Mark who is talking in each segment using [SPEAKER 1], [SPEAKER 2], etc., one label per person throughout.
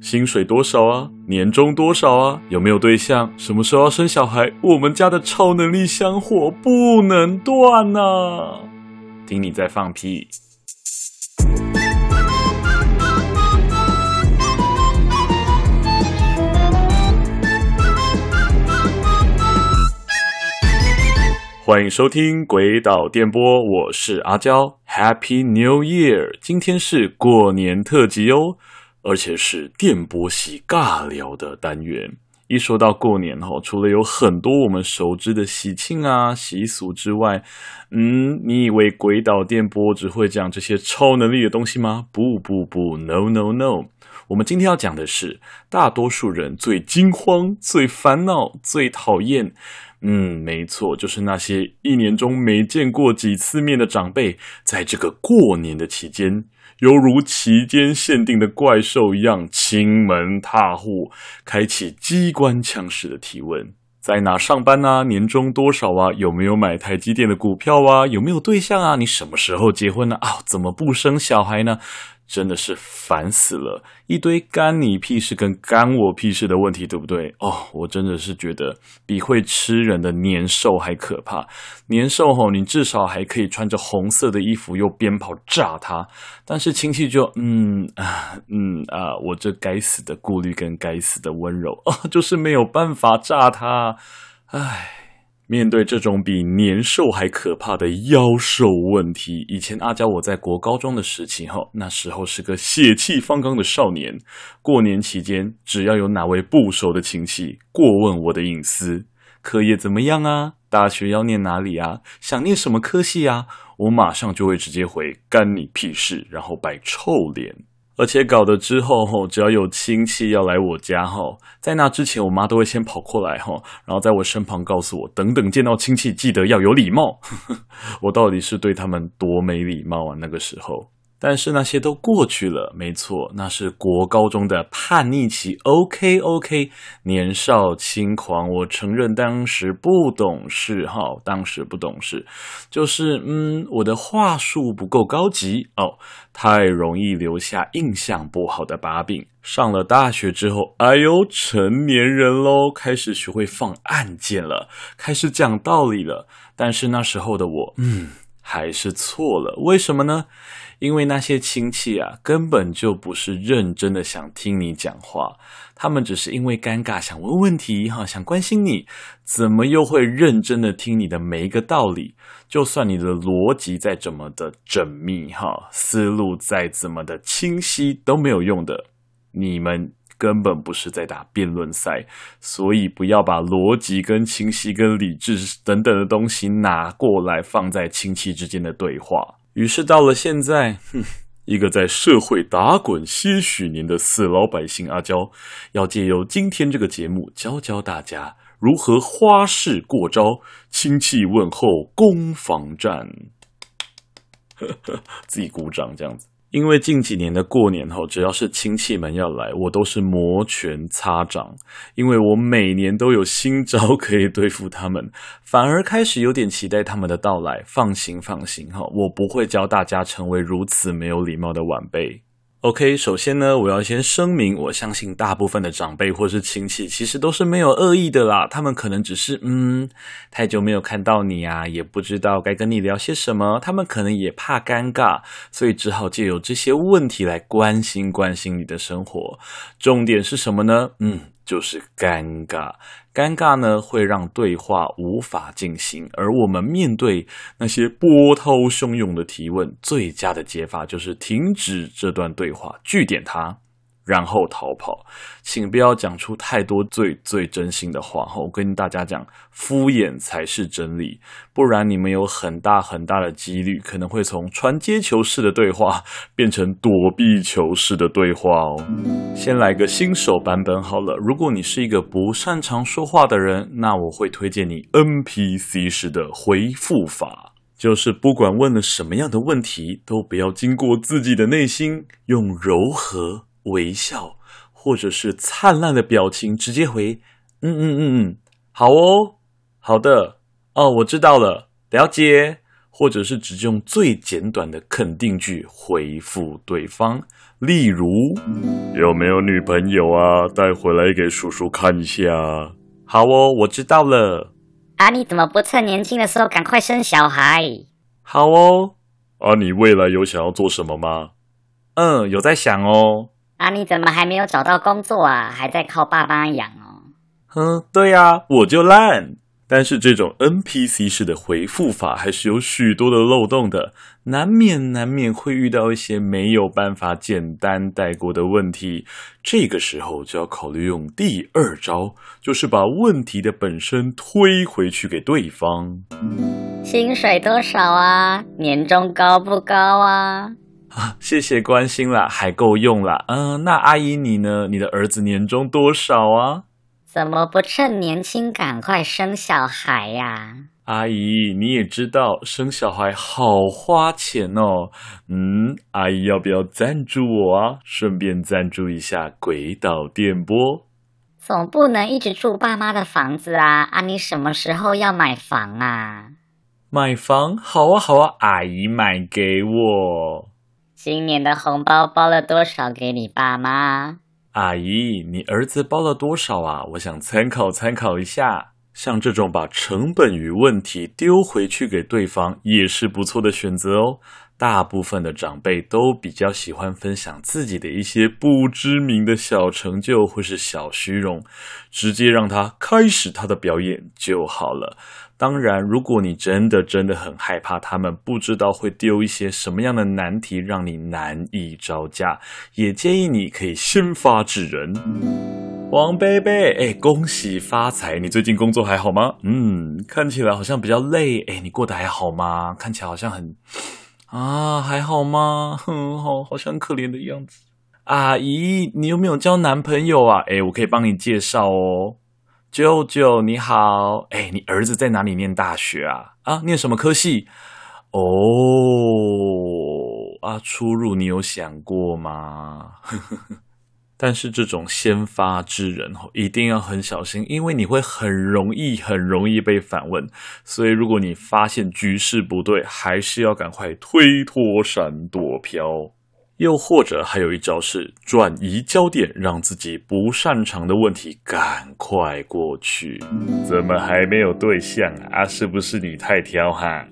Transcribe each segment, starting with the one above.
[SPEAKER 1] 薪水多少啊？年终多少啊？有没有对象？什么时候要生小孩？我们家的超能力香火不能断呐、啊！听你在放屁。欢迎收听《鬼岛电波》，我是阿娇，Happy New Year！今天是过年特辑哦。而且是电波系尬聊的单元。一说到过年哈，除了有很多我们熟知的喜庆啊习俗之外，嗯，你以为鬼岛电波只会讲这些超能力的东西吗？不不不，no no no！我们今天要讲的是大多数人最惊慌、最烦恼、最讨厌，嗯，没错，就是那些一年中没见过几次面的长辈，在这个过年的期间。犹如期间限定的怪兽一样，亲门踏户，开启机关枪式的提问：在哪上班啊？年终多少啊？有没有买台积电的股票啊？有没有对象啊？你什么时候结婚呢？啊，怎么不生小孩呢？真的是烦死了，一堆干你屁事跟干我屁事的问题，对不对？哦，我真的是觉得比会吃人的年兽还可怕。年兽吼，你至少还可以穿着红色的衣服，用鞭炮炸他。但是亲戚就嗯啊嗯啊，我这该死的顾虑跟该死的温柔啊，就是没有办法炸他。唉。面对这种比年兽还可怕的妖兽问题，以前阿娇我在国高中的时期，哈，那时候是个血气方刚的少年。过年期间，只要有哪位不熟的亲戚过问我的隐私，课业怎么样啊？大学要念哪里啊？想念什么科系啊？我马上就会直接回干你屁事，然后摆臭脸。而且搞得之后吼，只要有亲戚要来我家吼，在那之前，我妈都会先跑过来吼，然后在我身旁告诉我，等等见到亲戚记得要有礼貌。我到底是对他们多没礼貌啊？那个时候。但是那些都过去了，没错，那是国高中的叛逆期。OK OK，年少轻狂，我承认当时不懂事哈，当时不懂事，就是嗯，我的话术不够高级哦，太容易留下印象不好的把柄。上了大学之后，哎呦，成年人喽，开始学会放暗箭了，开始讲道理了。但是那时候的我，嗯，还是错了。为什么呢？因为那些亲戚啊，根本就不是认真的想听你讲话，他们只是因为尴尬想问问题哈，想关心你，怎么又会认真的听你的每一个道理？就算你的逻辑再怎么的缜密哈，思路再怎么的清晰都没有用的。你们根本不是在打辩论赛，所以不要把逻辑跟清晰跟理智等等的东西拿过来放在亲戚之间的对话。于是到了现在，哼，一个在社会打滚些许年的死老百姓阿娇，要借由今天这个节目教教大家如何花式过招，亲戚问候攻防战，自己鼓掌这样子。因为近几年的过年后，只要是亲戚们要来，我都是摩拳擦掌，因为我每年都有新招可以对付他们，反而开始有点期待他们的到来。放心，放心哈，我不会教大家成为如此没有礼貌的晚辈。OK，首先呢，我要先声明，我相信大部分的长辈或是亲戚其实都是没有恶意的啦，他们可能只是嗯，太久没有看到你啊，也不知道该跟你聊些什么，他们可能也怕尴尬，所以只好借由这些问题来关心关心你的生活。重点是什么呢？嗯。就是尴尬，尴尬呢会让对话无法进行，而我们面对那些波涛汹涌的提问，最佳的解法就是停止这段对话，拒点它。然后逃跑，请不要讲出太多最最真心的话。我跟大家讲，敷衍才是真理，不然你们有很大很大的几率可能会从传接球式的对话变成躲避球式的对话哦。先来个新手版本好了，如果你是一个不擅长说话的人，那我会推荐你 NPC 式的回复法，就是不管问了什么样的问题，都不要经过自己的内心，用柔和。微笑，或者是灿烂的表情，直接回，嗯嗯嗯嗯，好哦，好的，哦，我知道了，了解。或者是只用最简短的肯定句回复对方。例如，有没有女朋友啊？带回来给叔叔看一下。好哦，我知道了。
[SPEAKER 2] 啊，你怎么不趁年轻的时候赶快生小孩？
[SPEAKER 1] 好哦。啊，你未来有想要做什么吗？嗯，有在想哦。
[SPEAKER 2] 啊，你怎么还没有找到工作啊？还在靠爸妈养哦。
[SPEAKER 1] 哼，对呀，我就烂。但是这种 NPC 式的回复法还是有许多的漏洞的，难免难免会遇到一些没有办法简单带过的问题。这个时候就要考虑用第二招，就是把问题的本身推回去给对方。
[SPEAKER 2] 薪水多少啊？年终高不高啊？
[SPEAKER 1] 啊，谢谢关心啦，还够用啦。嗯，那阿姨你呢？你的儿子年终多少啊？
[SPEAKER 2] 怎么不趁年轻赶快生小孩呀？
[SPEAKER 1] 阿姨，你也知道生小孩好花钱哦。嗯，阿姨要不要赞助我啊？顺便赞助一下鬼岛电波。
[SPEAKER 2] 总不能一直住爸妈的房子啊！啊，你什么时候要买房啊？
[SPEAKER 1] 买房？好啊，好啊，阿姨买给我。
[SPEAKER 2] 今年的红包包了多少给你爸妈？
[SPEAKER 1] 阿姨，你儿子包了多少啊？我想参考参考一下。像这种把成本与问题丢回去给对方，也是不错的选择哦。大部分的长辈都比较喜欢分享自己的一些不知名的小成就或是小虚荣，直接让他开始他的表演就好了。当然，如果你真的真的很害怕他们不知道会丢一些什么样的难题让你难以招架，也建议你可以先发制人。王贝贝，哎，恭喜发财！你最近工作还好吗？嗯，看起来好像比较累。哎，你过得还好吗？看起来好像很……啊，还好吗？哼，好，好像可怜的样子。阿姨，你有没有交男朋友啊？哎，我可以帮你介绍哦。舅舅你好，哎，你儿子在哪里念大学啊？啊，念什么科系？哦，啊，出入你有想过吗？但是这种先发制人哦，一定要很小心，因为你会很容易、很容易被反问。所以，如果你发现局势不对，还是要赶快推脱、闪躲、飘。又或者还有一招是转移焦点，让自己不擅长的问题赶快过去。怎么还没有对象啊？啊，是不是你太挑哈？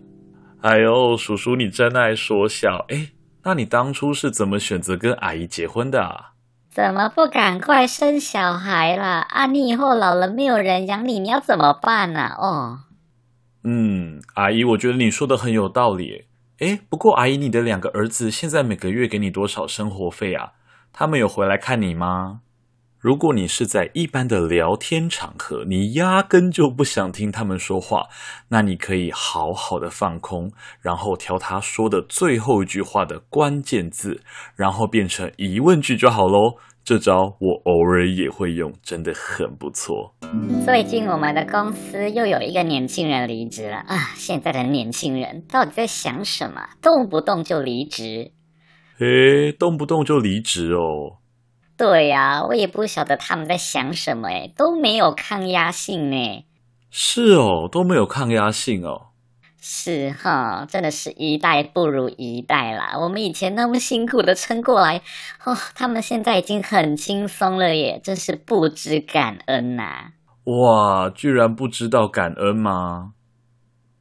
[SPEAKER 1] 哎呦，叔叔你真爱说笑。哎，那你当初是怎么选择跟阿姨结婚的啊？
[SPEAKER 2] 怎么不赶快生小孩啦？啊，你以后老了没有人养你，你要怎么办呢？哦，
[SPEAKER 1] 嗯，阿姨，我觉得你说的很有道理。诶，不过阿姨，你的两个儿子现在每个月给你多少生活费啊？他们有回来看你吗？如果你是在一般的聊天场合，你压根就不想听他们说话，那你可以好好的放空，然后挑他说的最后一句话的关键字，然后变成疑问句就好喽。这招我偶尔也会用，真的很不错。
[SPEAKER 2] 最近我们的公司又有一个年轻人离职了啊！现在的年轻人到底在想什么？动不动就离职？
[SPEAKER 1] 诶，动不动就离职哦？
[SPEAKER 2] 对呀，我也不晓得他们在想什么，诶，都没有抗压性呢。
[SPEAKER 1] 是哦，都没有抗压性哦。
[SPEAKER 2] 是哈，真的是一代不如一代啦。我们以前那么辛苦的撑过来，哦，他们现在已经很轻松了耶，真是不知感恩呐、
[SPEAKER 1] 哇，居然不知道感恩吗？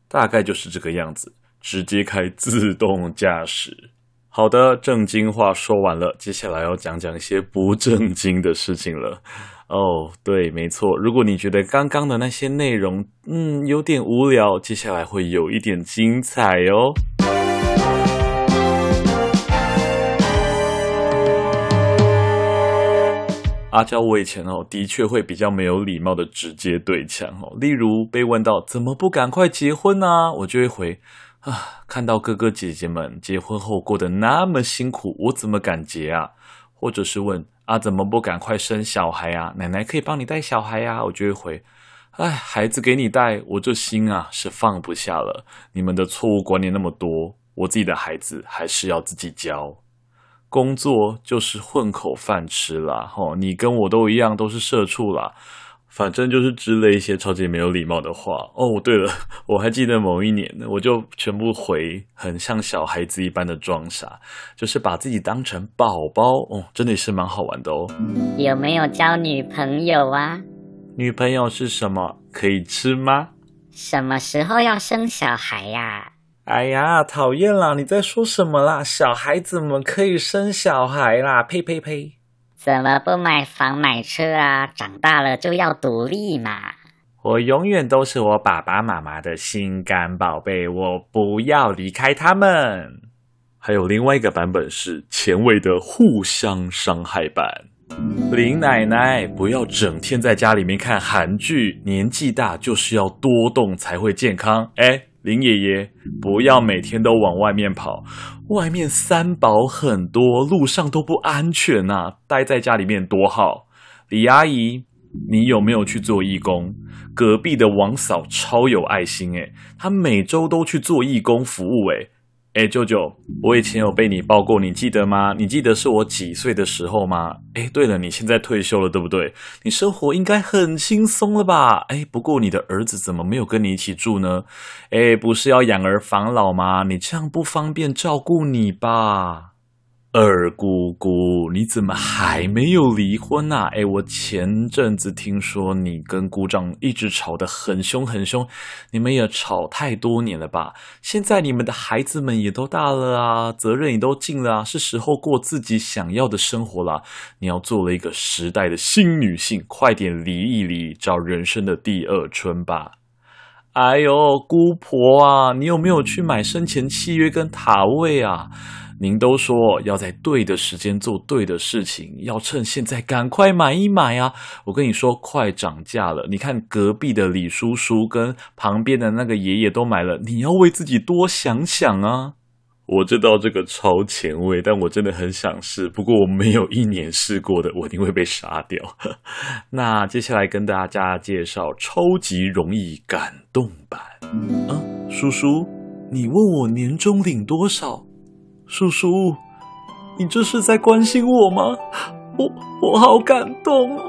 [SPEAKER 1] 大概就是这个样子，直接开自动驾驶。好的，正经话说完了，接下来要讲讲一些不正经的事情了。哦，对，没错。如果你觉得刚刚的那些内容，嗯，有点无聊，接下来会有一点精彩哦。阿娇，我以前哦，的确会比较没有礼貌的直接对呛哦。例如被问到怎么不赶快结婚呢？我就会回啊，看到哥哥姐姐们结婚后过得那么辛苦，我怎么敢结啊？或者是问。啊，怎么不赶快生小孩啊？奶奶可以帮你带小孩呀。我就会回，哎，孩子给你带，我这心啊是放不下了。你们的错误观念那么多，我自己的孩子还是要自己教。工作就是混口饭吃啦，吼，你跟我都一样，都是社畜啦。反正就是之类一些超级没有礼貌的话哦。对了，我还记得某一年呢，我就全部回很像小孩子一般的装傻，就是把自己当成宝宝哦，真的是蛮好玩的哦。
[SPEAKER 2] 有没有交女朋友啊？
[SPEAKER 1] 女朋友是什么？可以吃吗？
[SPEAKER 2] 什么时候要生小孩呀？
[SPEAKER 3] 哎呀，讨厌啦！你在说什么啦？小孩怎么可以生小孩啦？呸呸呸！
[SPEAKER 2] 怎么不买房买车啊？长大了就要独立嘛！
[SPEAKER 3] 我永远都是我爸爸妈妈的心肝宝贝，我不要离开他们。
[SPEAKER 1] 还有另外一个版本是前卫的互相伤害版。林奶奶，不要整天在家里面看韩剧，年纪大就是要多动才会健康。哎。林爷爷，不要每天都往外面跑，外面三宝很多，路上都不安全呐、啊。待在家里面多好。李阿姨，你有没有去做义工？隔壁的王嫂超有爱心诶，她每周都去做义工服务诶。哎，舅舅，我以前有被你抱过，你记得吗？你记得是我几岁的时候吗？哎，对了，你现在退休了，对不对？你生活应该很轻松了吧？哎，不过你的儿子怎么没有跟你一起住呢？哎，不是要养儿防老吗？你这样不方便照顾你吧？二姑姑，你怎么还没有离婚、啊？哎，我前阵子听说你跟姑丈一直吵得很凶很凶，你们也吵太多年了吧？现在你们的孩子们也都大了啊，责任也都尽了啊，是时候过自己想要的生活了。你要做了一个时代的新女性，快点离一离，找人生的第二春吧。哎呦，姑婆啊，你有没有去买生前契约跟塔位啊？您都说要在对的时间做对的事情，要趁现在赶快买一买啊！我跟你说，快涨价了。你看隔壁的李叔叔跟旁边的那个爷爷都买了，你要为自己多想想啊！我知道这个超前卫，但我真的很想试。不过我没有一年试过的，我一定会被杀掉。那接下来跟大家介绍超级容易感动版。啊，叔叔，你问我年终领多少？叔叔，你这是在关心我吗？我我好感动啊，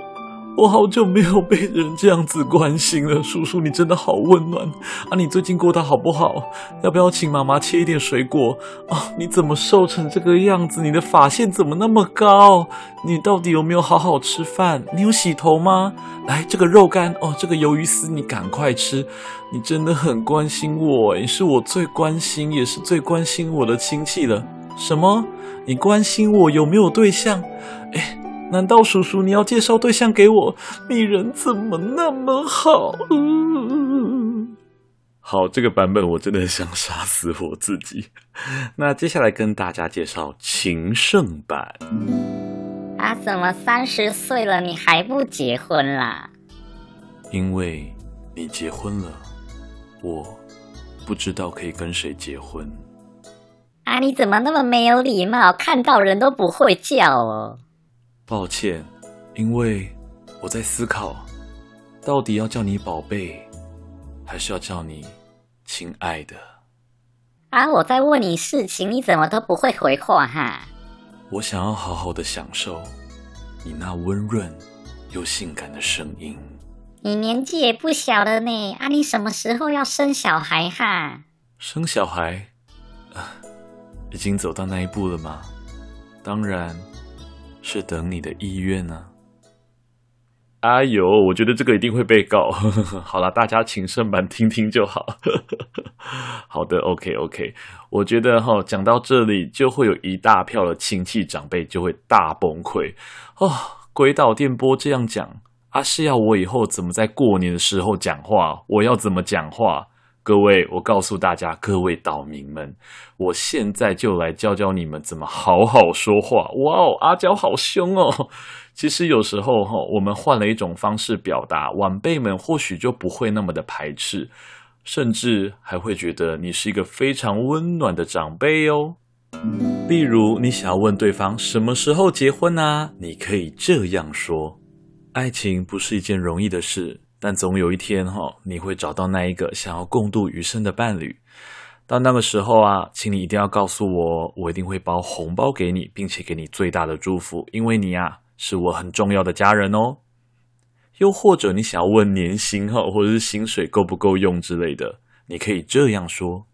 [SPEAKER 1] 我好久没有被人这样子关心了。叔叔，你真的好温暖啊！你最近过得好不好？要不要请妈妈切一点水果啊？你怎么瘦成这个样子？你的发线怎么那么高？你到底有没有好好吃饭？你有洗头吗？来，这个肉干哦，这个鱿鱼丝，你赶快吃。你真的很关心我，你是我最关心也是最关心我的亲戚了。什么？你关心我有没有对象？哎，难道叔叔你要介绍对象给我？你人怎么那么好？嗯、好，这个版本我真的想杀死我自己。那接下来跟大家介绍情圣版。
[SPEAKER 2] 啊，怎么三十岁了你还不结婚啦？
[SPEAKER 1] 因为你结婚了。我不知道可以跟谁结婚。
[SPEAKER 2] 啊，你怎么那么没有礼貌？看到人都不会叫哦。
[SPEAKER 1] 抱歉，因为我在思考，到底要叫你宝贝，还是要叫你亲爱的？
[SPEAKER 2] 啊，我在问你事情，你怎么都不会回话哈？
[SPEAKER 1] 我想要好好的享受你那温润又性感的声音。
[SPEAKER 2] 你年纪也不小了呢，啊，你什么时候要生小孩哈？
[SPEAKER 1] 生小孩，啊，已经走到那一步了吗？当然是等你的意愿呢。哎呦，我觉得这个一定会被告。好了，大家请圣版听听就好。好的，OK OK。我觉得哈，讲到这里就会有一大票的亲戚长辈就会大崩溃哦。鬼岛电波这样讲。啊，是要我以后怎么在过年的时候讲话？我要怎么讲话？各位，我告诉大家，各位岛民们，我现在就来教教你们怎么好好说话。哇哦，阿娇好凶哦！其实有时候哈，我们换了一种方式表达，晚辈们或许就不会那么的排斥，甚至还会觉得你是一个非常温暖的长辈哦。例如，你想要问对方什么时候结婚啊？你可以这样说。爱情不是一件容易的事，但总有一天哈，你会找到那一个想要共度余生的伴侣。到那个时候啊，请你一定要告诉我，我一定会包红包给你，并且给你最大的祝福，因为你啊，是我很重要的家人哦。又或者你想要问年薪哈，或者是薪水够不够用之类的，你可以这样说。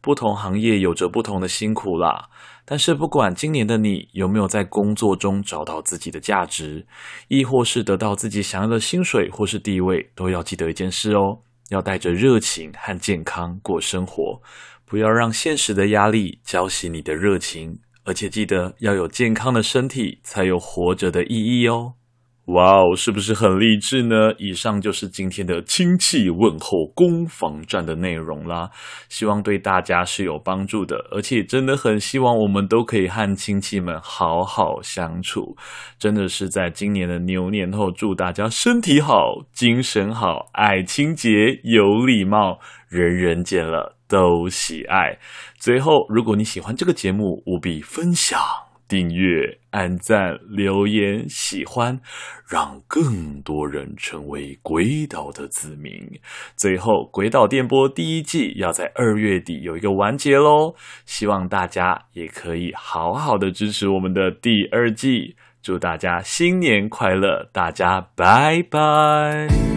[SPEAKER 1] 不同行业有着不同的辛苦啦，但是不管今年的你有没有在工作中找到自己的价值，亦或是得到自己想要的薪水或是地位，都要记得一件事哦，要带着热情和健康过生活，不要让现实的压力浇熄你的热情，而且记得要有健康的身体，才有活着的意义哦。哇哦，是不是很励志呢？以上就是今天的亲戚问候攻防战的内容啦，希望对大家是有帮助的，而且真的很希望我们都可以和亲戚们好好相处。真的是在今年的牛年后，祝大家身体好、精神好、爱清洁、有礼貌，人人见了都喜爱。最后，如果你喜欢这个节目，务必分享。订阅、按赞、留言、喜欢，让更多人成为鬼岛的子民。最后，《鬼岛电波》第一季要在二月底有一个完结喽，希望大家也可以好好的支持我们的第二季。祝大家新年快乐，大家拜拜。